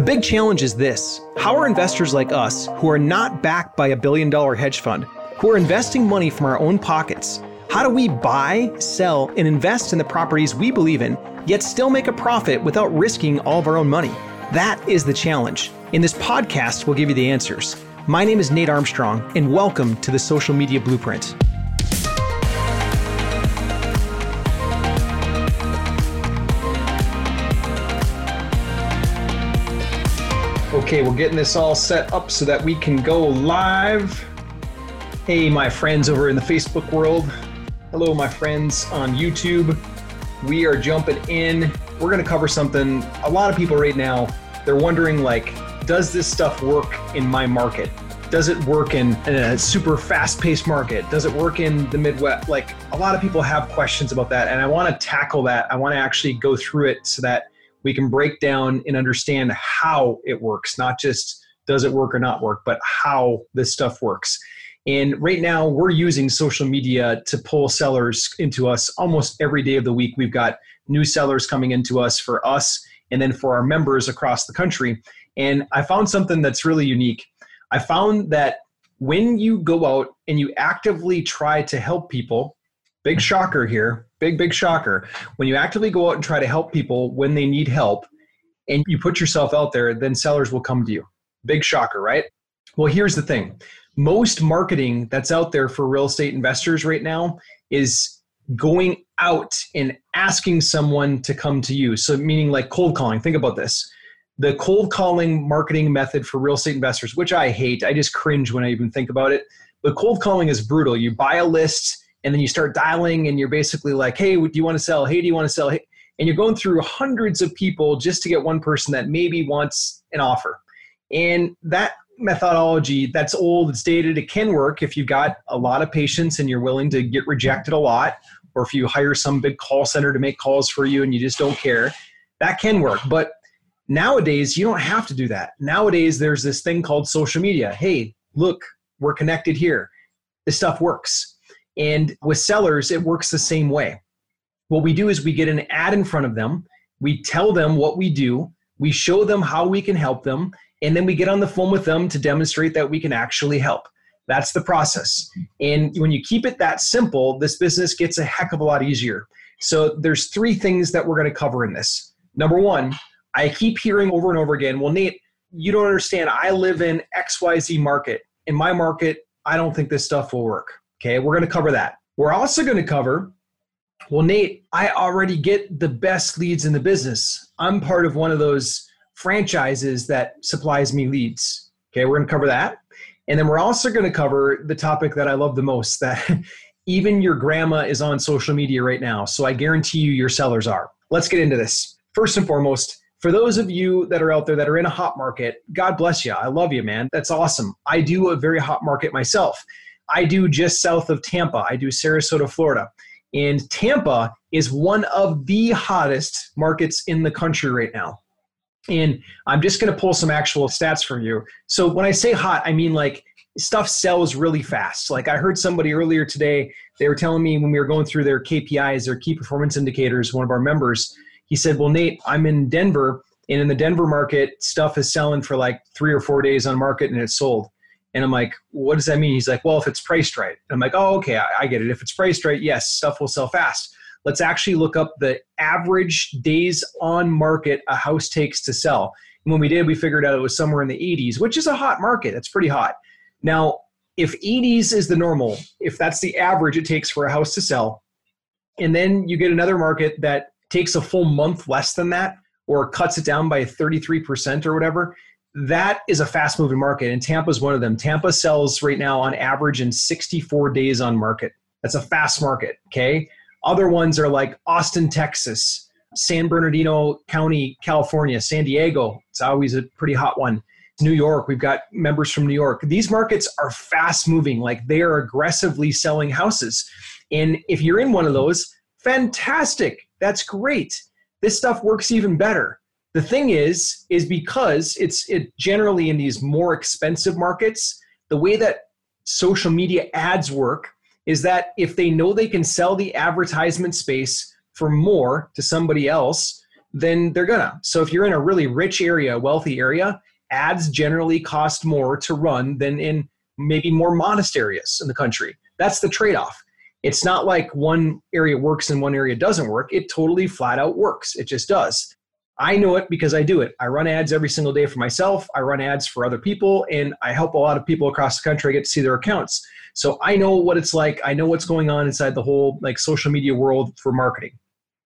The big challenge is this how are investors like us, who are not backed by a billion dollar hedge fund, who are investing money from our own pockets, how do we buy, sell, and invest in the properties we believe in, yet still make a profit without risking all of our own money? That is the challenge. In this podcast, we'll give you the answers. My name is Nate Armstrong, and welcome to the Social Media Blueprint. Okay, we're getting this all set up so that we can go live. Hey, my friends over in the Facebook world. Hello, my friends on YouTube. We are jumping in. We're going to cover something a lot of people right now, they're wondering like, does this stuff work in my market? Does it work in, a super fast paced market? Does it work in the Midwest? Like, a lot of people have questions about that, and I want to tackle that. I want to actually go through it so that we can break down and understand how it works, not just does it work or not work, but how this stuff works. And right now, we're using social media to pull sellers into us almost every day of the week. We've got new sellers coming into us for us and then for our members across the country. And I found something that's really unique. I found that when you go out and you actively try to help people, big shocker here, big, big shocker. When you actively go out and try to help people when they need help and you put yourself out there, then sellers will come to you. Big shocker, right? Well, here's the thing most marketing that's out there for real estate investors right now is going out and asking someone to come to you. So, meaning like cold calling. Think about this. The cold calling marketing method for real estate investors, which I hate, I just cringe when I even think about it. But cold calling is brutal. You buy a list, and then you start dialing and you're basically like hey do you want to sell? Hey do you want to sell? Hey? and you're going through hundreds of people just to get one person that maybe wants an offer. And that methodology that's old it's dated it can work if you've got a lot of patience and you're willing to get rejected a lot or if you hire some big call center to make calls for you and you just don't care. That can work but nowadays you don't have to do that. Nowadays there's this thing called social media. Hey look we're connected here. This stuff works and with sellers, it works the same way. What we do is we get an ad in front of them, we tell them what we do, we show them how we can help them, and then we get on the phone with them to demonstrate that we can actually help. That's the process. And when you keep it that simple, this business gets a heck of a lot easier. So there's three things that we're going to cover in this. Number one, I keep hearing over and over again, well, Nate, you don't understand. I live in XYZ market. In my market, I don't think this stuff will work. Okay, we're going to cover that. We're also going to cover well, Nate, I already get the best leads in the business. I'm part of one of those franchises that supplies me leads. Okay, we're going to cover that. And then we're also going to cover the topic that I love the most that even your grandma is on social media right now. So I guarantee you your sellers are. Let's get into this. First and foremost, for those of you that are out there that are in a hot market, God bless you. I love you, man. That's awesome. I do a very hot market myself. I do just south of Tampa. I do Sarasota, Florida. And Tampa is one of the hottest markets in the country right now. And I'm just going to pull some actual stats from you. So when I say hot, I mean like stuff sells really fast. Like I heard somebody earlier today, they were telling me when we were going through their KPIs, their key performance indicators, one of our members, he said, Well, Nate, I'm in Denver, and in the Denver market, stuff is selling for like three or four days on market and it's sold. And I'm like, what does that mean? He's like, well, if it's priced right. And I'm like, oh, okay, I, I get it. If it's priced right, yes, stuff will sell fast. Let's actually look up the average days on market a house takes to sell. And when we did, we figured out it was somewhere in the 80s, which is a hot market. That's pretty hot. Now, if 80s is the normal, if that's the average it takes for a house to sell, and then you get another market that takes a full month less than that or cuts it down by 33% or whatever, that is a fast moving market and Tampa is one of them. Tampa sells right now on average in 64 days on market. That's a fast market, okay? Other ones are like Austin, Texas, San Bernardino County, California, San Diego. It's always a pretty hot one. New York, we've got members from New York. These markets are fast moving, like they are aggressively selling houses. And if you're in one of those, fantastic. That's great. This stuff works even better the thing is, is because it's it generally in these more expensive markets, the way that social media ads work is that if they know they can sell the advertisement space for more to somebody else, then they're gonna. So if you're in a really rich area, wealthy area, ads generally cost more to run than in maybe more modest areas in the country. That's the trade off. It's not like one area works and one area doesn't work. It totally flat out works. It just does. I know it because I do it. I run ads every single day for myself. I run ads for other people, and I help a lot of people across the country get to see their accounts. So I know what it's like. I know what's going on inside the whole like social media world for marketing.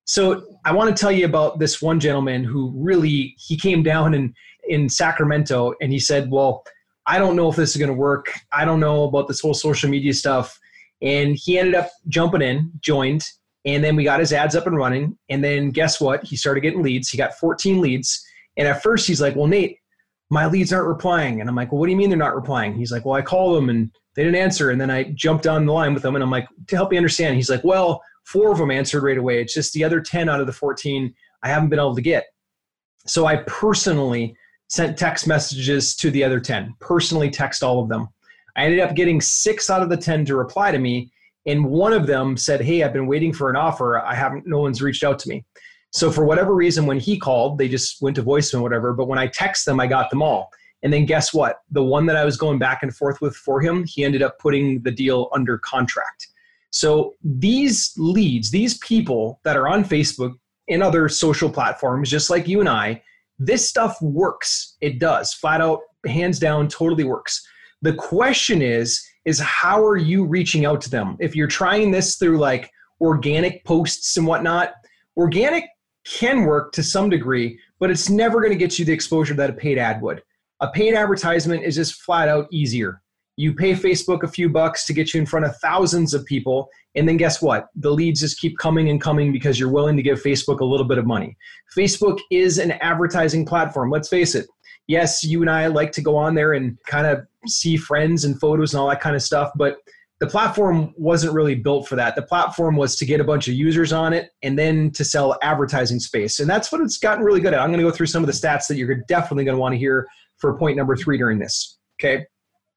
So I want to tell you about this one gentleman who really he came down in in Sacramento and he said, "Well, I don't know if this is going to work. I don't know about this whole social media stuff." And he ended up jumping in, joined, and then we got his ads up and running. And then guess what? He started getting leads. He got 14 leads. And at first he's like, Well, Nate, my leads aren't replying. And I'm like, Well, what do you mean they're not replying? He's like, Well, I called them and they didn't answer. And then I jumped on the line with them and I'm like, To help you understand, he's like, Well, four of them answered right away. It's just the other 10 out of the 14 I haven't been able to get. So I personally sent text messages to the other 10, personally text all of them. I ended up getting six out of the 10 to reply to me and one of them said hey i've been waiting for an offer. I haven't no one's reached out to me. So for whatever reason when he called they just went to voicemail whatever. But when i text them i got them all. And then guess what? The one that i was going back and forth with for him he ended up putting the deal under contract. So these leads these people that are on facebook and other social platforms just like you and i this stuff works. It does. Flat out hands down totally works. The question is is how are you reaching out to them? If you're trying this through like organic posts and whatnot, organic can work to some degree, but it's never going to get you the exposure that a paid ad would. A paid advertisement is just flat out easier. You pay Facebook a few bucks to get you in front of thousands of people, and then guess what? The leads just keep coming and coming because you're willing to give Facebook a little bit of money. Facebook is an advertising platform, let's face it yes, you and I like to go on there and kind of see friends and photos and all that kind of stuff, but the platform wasn't really built for that. The platform was to get a bunch of users on it and then to sell advertising space. And that's what it's gotten really good at. I'm going to go through some of the stats that you're definitely going to want to hear for point number three during this. Okay.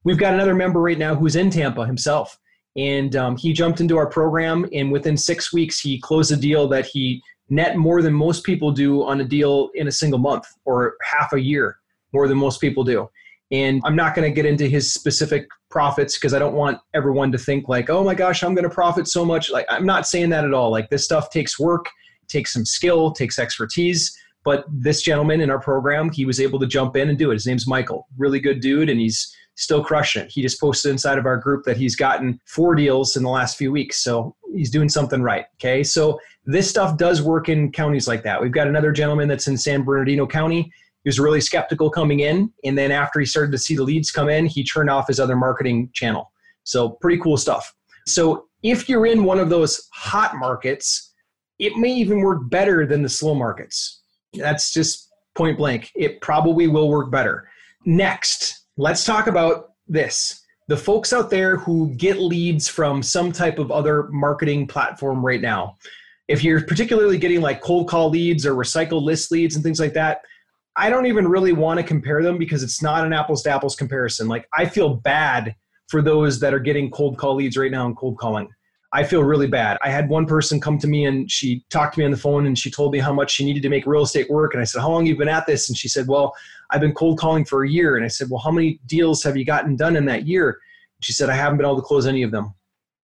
We've got another member right now who's in Tampa himself. And um, he jumped into our program, and within six weeks, he closed a deal that he net more than most people do on a deal in a single month or half a year more than most people do. And I'm not going to get into his specific profits because I don't want everyone to think like, oh my gosh, I'm going to profit so much. Like, I'm not saying that at all. Like, this stuff takes work, takes some skill, takes expertise. But this gentleman in our program, he was able to jump in and do it. His name's Michael. Really good dude, and he's still crushing it. He just posted inside of our group that he's gotten four deals in the last few weeks. So he's doing something right. Okay. So this stuff does work in counties like that. We've got another gentleman that's in San Bernardino County was really skeptical coming in. And then after he started to see the leads come in, he turned off his other marketing channel. So, pretty cool stuff. So, if you're in one of those hot markets, it may even work better than the slow markets. That's just point blank. It probably will work better. Next, let's talk about this. The folks out there who get leads from some type of other marketing platform right now. If you're particularly getting like cold call leads or recycled list leads and things like that, I don't even really want to compare them because it's not an apples to apples comparison. Like I feel bad for those that are getting cold call leads right now and cold calling. I feel really bad. I had one person come to me and she talked to me on the phone and she told me how much she needed to make real estate work. And I said, How long have you been at this? And she said, Well, I've been cold calling for a year. And I said, Well, how many deals have you gotten done in that year? She said, I haven't been able to close any of them.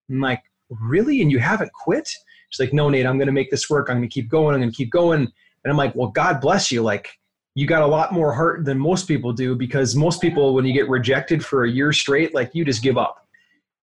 I'm like, Really? And you haven't quit? She's like, No, Nate, I'm going to make this work. I'm going to keep going. I'm going to keep going. And I'm like, Well, God bless you. Like, you got a lot more heart than most people do because most people when you get rejected for a year straight like you just give up.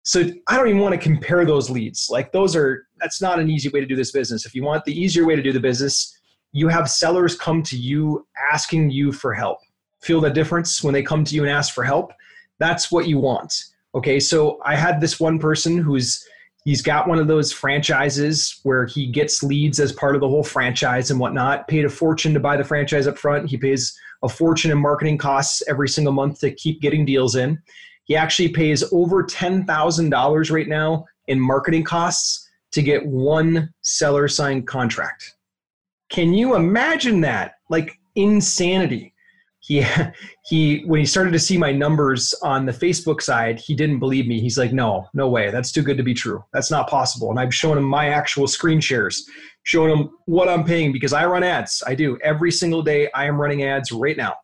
So i don't even want to compare those leads. Like those are that's not an easy way to do this business. If you want the easier way to do the business you have sellers come to you asking you for help. Feel the difference when they come to you and ask for help? That's what you want okay? So i had this one person who's He's got one of those franchises where he gets leads as part of the whole franchise and whatnot. Paid a fortune to buy the franchise up front. He pays a fortune in marketing costs every single month to keep getting deals in. He actually pays over $10,000 right now in marketing costs to get one seller signed contract. Can you imagine that? Like insanity. He he when he started to see my numbers on the Facebook side, he didn't believe me. He's like, "No, no way. That's too good to be true. That's not possible." And I've shown him my actual screen shares, showing him what I'm paying because I run ads. I do every single day. I am running ads right now,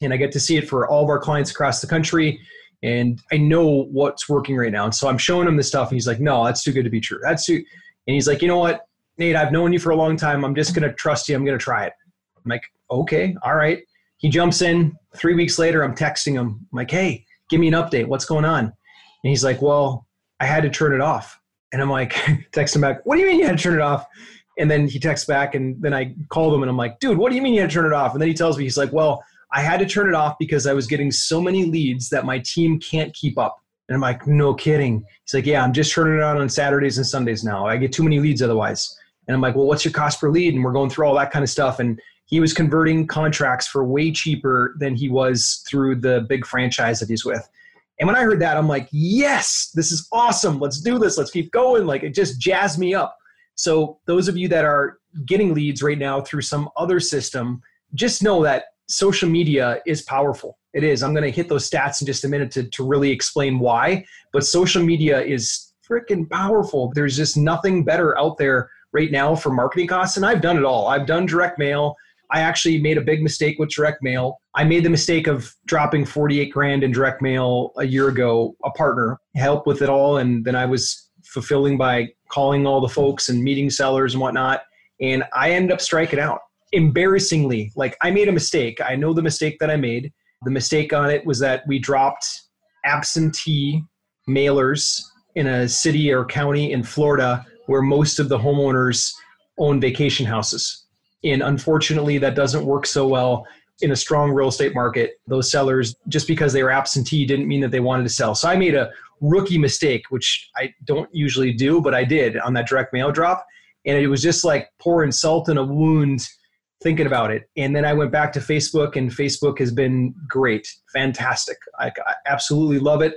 and I get to see it for all of our clients across the country. And I know what's working right now. And so I'm showing him this stuff, and he's like, "No, that's too good to be true. That's too." And he's like, "You know what, Nate? I've known you for a long time. I'm just gonna trust you. I'm gonna try it." I'm like, "Okay, all right." He jumps in. Three weeks later, I'm texting him. I'm like, hey, give me an update. What's going on? And he's like, well, I had to turn it off. And I'm like, text him back, what do you mean you had to turn it off? And then he texts back, and then I called him and I'm like, dude, what do you mean you had to turn it off? And then he tells me, he's like, well, I had to turn it off because I was getting so many leads that my team can't keep up. And I'm like, no kidding. He's like, yeah, I'm just turning it on on Saturdays and Sundays now. I get too many leads otherwise. And I'm like, well, what's your cost per lead? And we're going through all that kind of stuff. And he was converting contracts for way cheaper than he was through the big franchise that he's with. And when I heard that, I'm like, yes, this is awesome. Let's do this. Let's keep going. Like it just jazzed me up. So, those of you that are getting leads right now through some other system, just know that social media is powerful. It is. I'm going to hit those stats in just a minute to, to really explain why. But social media is freaking powerful. There's just nothing better out there right now for marketing costs. And I've done it all. I've done direct mail. I actually made a big mistake with direct mail. I made the mistake of dropping 48 grand in direct mail a year ago. A partner helped with it all. And then I was fulfilling by calling all the folks and meeting sellers and whatnot. And I ended up striking out. Embarrassingly, like I made a mistake. I know the mistake that I made. The mistake on it was that we dropped absentee mailers in a city or county in Florida where most of the homeowners own vacation houses. And unfortunately, that doesn't work so well in a strong real estate market. Those sellers, just because they were absentee, didn't mean that they wanted to sell. So I made a rookie mistake, which I don't usually do, but I did on that direct mail drop. And it was just like pouring salt in a wound thinking about it. And then I went back to Facebook, and Facebook has been great, fantastic. I, I absolutely love it.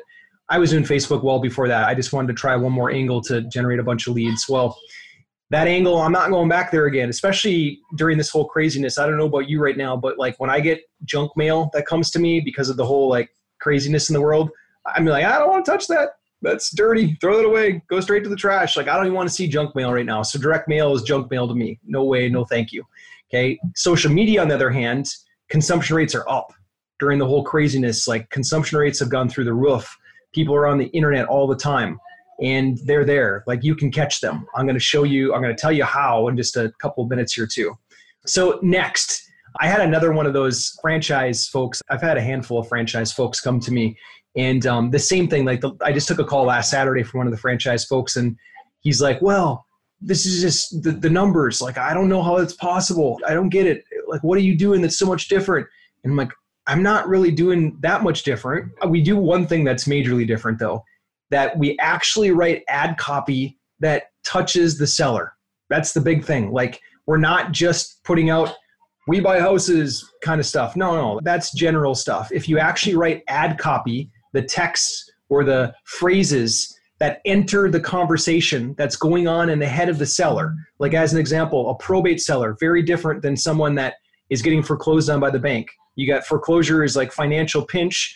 I was doing Facebook well before that. I just wanted to try one more angle to generate a bunch of leads. Well, that angle, I'm not going back there again, especially during this whole craziness. I don't know about you right now, but like when I get junk mail that comes to me because of the whole like craziness in the world, I'm like, I don't want to touch that. That's dirty. Throw it away. Go straight to the trash. Like I don't even want to see junk mail right now. So direct mail is junk mail to me. No way. No thank you. Okay. Social media, on the other hand, consumption rates are up during the whole craziness. Like consumption rates have gone through the roof. People are on the internet all the time and they're there. Like you can catch them. I'm going to show you, I'm going to tell you how in just a couple minutes here, too. So, next, I had another one of those franchise folks. I've had a handful of franchise folks come to me, and um, the same thing. Like, the, I just took a call last Saturday from one of the franchise folks, and he's like, Well, this is just the, the numbers. Like, I don't know how it's possible. I don't get it. Like, what are you doing that's so much different? And I'm like, I'm not really doing that much different. We do one thing that's majorly different, though that we actually write ad copy that touches the seller. That's the big thing. Like we're not just putting out we buy houses kind of stuff. No, no, that's general stuff. If you actually write ad copy, the text or the phrases that enter the conversation that's going on in the head of the seller. Like as an example, a probate seller, very different than someone that is getting foreclosed on by the bank. You got foreclosure is like financial pinch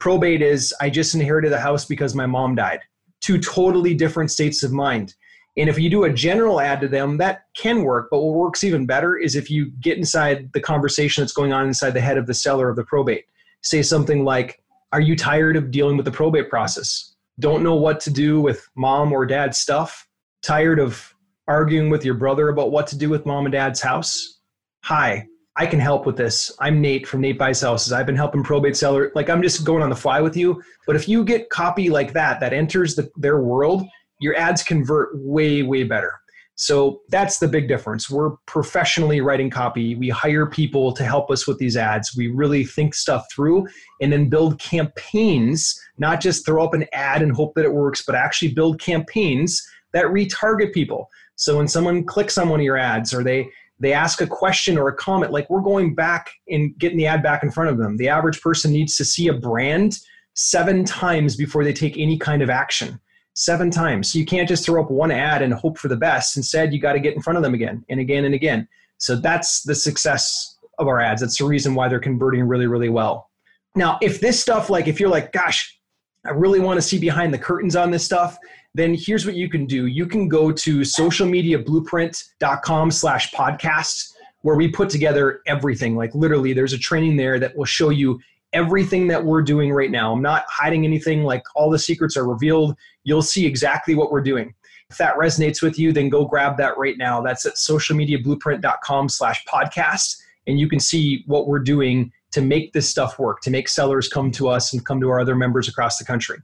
Probate is I just inherited the house because my mom died. Two totally different states of mind. And if you do a general ad to them, that can work. But what works even better is if you get inside the conversation that's going on inside the head of the seller of the probate. Say something like, Are you tired of dealing with the probate process? Don't know what to do with mom or dad's stuff? Tired of arguing with your brother about what to do with mom and dad's house? Hi, I can help with this. I'm Nate from Nate Buys Houses. I've been helping probate seller. Like I'm just going on the fly with you. But if you get copy like that that enters the, their world, your ads convert way way better. So that's the big difference. We're professionally writing copy. We hire people to help us with these ads. We really think stuff through and then build campaigns, not just throw up an ad and hope that it works, but actually build campaigns that retarget people. So when someone clicks on one of your ads or they they ask a question or a comment, like we're going back and getting the ad back in front of them. The average person needs to see a brand seven times before they take any kind of action. Seven times. So you can't just throw up one ad and hope for the best. Instead, you got to get in front of them again and again and again. So that's the success of our ads. That's the reason why they're converting really, really well. Now, if this stuff, like if you're like, gosh, I really want to see behind the curtains on this stuff, then here's what you can do. You can go to socialmediablueprint.com slash podcast where we put together everything. Like literally, there's a training there that will show you everything that we're doing right now. I'm not hiding anything, like all the secrets are revealed. You'll see exactly what we're doing. If that resonates with you, then go grab that right now. That's at socialmediablueprint.com slash podcast. And you can see what we're doing to make this stuff work, to make sellers come to us and come to our other members across the country.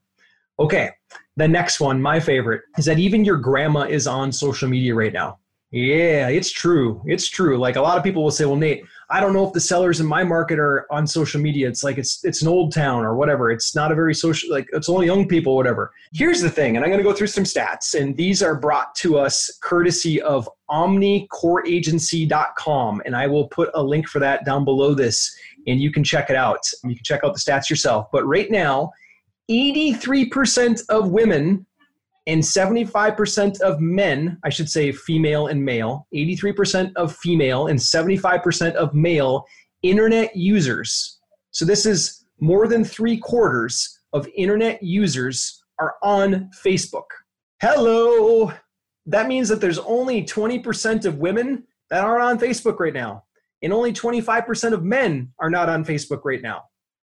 Okay, the next one, my favorite, is that even your grandma is on social media right now. Yeah, it's true. It's true. Like a lot of people will say, "Well, Nate, I don't know if the sellers in my market are on social media. It's like it's it's an old town or whatever. It's not a very social like it's only young people, whatever." Here's the thing, and I'm going to go through some stats, and these are brought to us courtesy of OmniCoreAgency.com, and I will put a link for that down below this, and you can check it out. You can check out the stats yourself. But right now, 83% of women and 75% of men, I should say female and male, 83% of female and 75% of male internet users. So this is more than three quarters of internet users are on Facebook. Hello! That means that there's only 20% of women that aren't on Facebook right now, and only 25% of men are not on Facebook right now.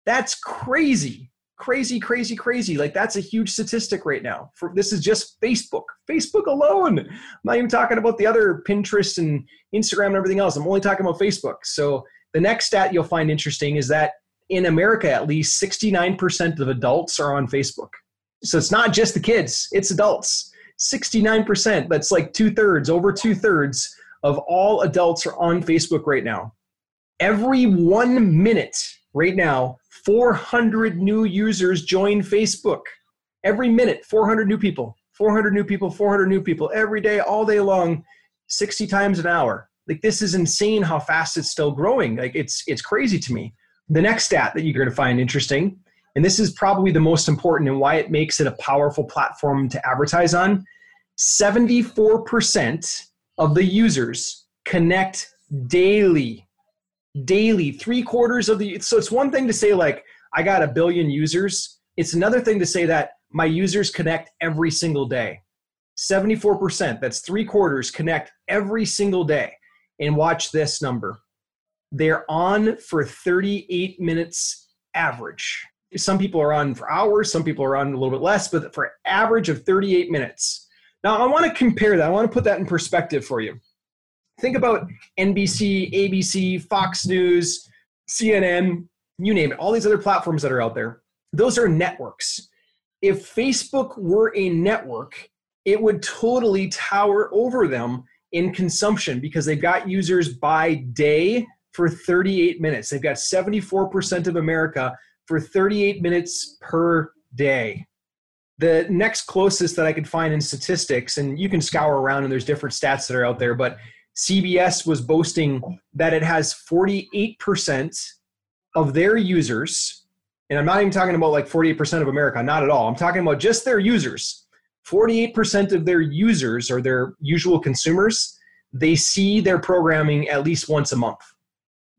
That's crazy crazy, crazy, crazy. Like that's a huge statistic right now. For this is just Facebook, Facebook alone. I'm not even talking about the other Pinterest and Instagram and everything else. I'm only talking about Facebook. So the next stat you'll find interesting is that in America, at least 69% of adults are on Facebook. So it's not just the kids; it's adults. 69%. That's like two thirds, over two thirds of all adults are on Facebook right now. Every one minute right now, 400 new users join Facebook. Every minute, 400 new people, 400 new people, 400 new people every day, all day long, 60 times an hour. Like this is insane how fast it's still growing. Like it's it's crazy to me. The next stat that you're going to find interesting, and this is probably the most important and why it makes it a powerful platform to advertise on. 74% of the users connect daily daily, three quarters of the. So it's one thing to say, like, I got a billion users. It's another thing to say that my users connect every single day. 74%, that's three quarters, connect every single day. And watch this number. They're on for 38 minutes average. Some people are on for hours, some people are on a little bit less, but for average of 38 minutes. Now, I want to compare that. I want to put that in perspective for you. Think about NBC, ABC, Fox News, CNN, you name it, all these other platforms that are out there. Those are networks. If Facebook were a network, it would totally tower over them in consumption because they've got users by day for 38 minutes. They've got 74% of America for 38 minutes per day. The next closest that I could find in statistics, and you can scour around and there's different stats that are out there, but CBS was boasting that it has 48% of their users, and I'm not even talking about like 48% of America, not at all. I'm talking about just their users. 48% of their users or their usual consumers, they see their programming at least once a month.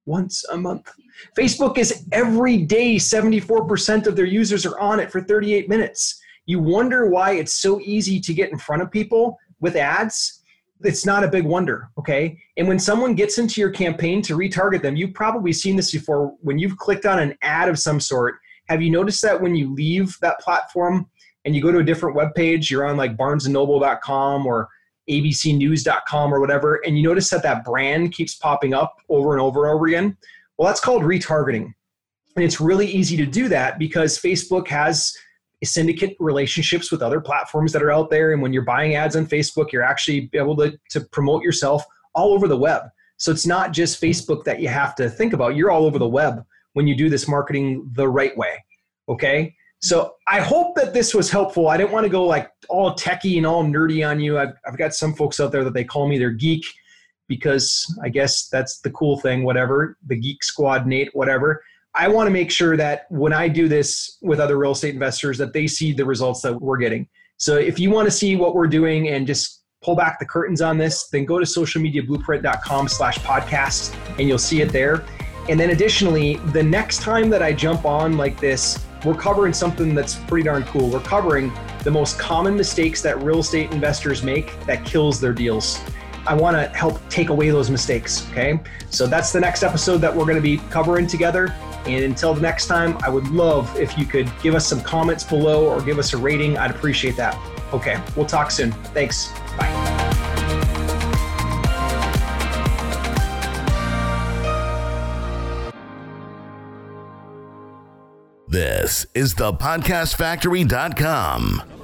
Once a month. Facebook is every day, 74% of their users are on it for 38 minutes. You wonder why it's so easy to get in front of people with ads it's not a big wonder, okay? And when someone gets into your campaign to retarget them, you've probably seen this before. When you've clicked on an ad of some sort, have you noticed that when you leave that platform and you go to a different web page, you're on like barnesandnoble.com or abcnews.com or whatever, and you notice that that brand keeps popping up over and over and over again? Well, that's called retargeting. And it's really easy to do that because Facebook has syndicate relationships with other platforms that are out there. And when you're buying ads on Facebook, you're actually able to, to promote yourself all over the web. So it's not just Facebook that you have to think about. You're all over the web when you do this marketing the right way. Okay. So I hope that this was helpful. I didn't want to go like all techie and all nerdy on you. I've, I've got some folks out there that they call me their geek because I guess that's the cool thing, whatever, the geek squad, Nate, whatever. I want to make sure that when I do this with other real estate investors, that they see the results that we're getting. So if you want to see what we're doing and just pull back the curtains on this, then go to socialmediablueprint.com slash podcast and you'll see it there. And then additionally, the next time that I jump on like this, we're covering something that's pretty darn cool. We're covering the most common mistakes that real estate investors make that kills their deals. I want to help take away those mistakes. Okay. So that's the next episode that we're going to be covering together. And until the next time, I would love if you could give us some comments below or give us a rating. I'd appreciate that. Okay. We'll talk soon. Thanks. Bye. This is the podcastfactory.com.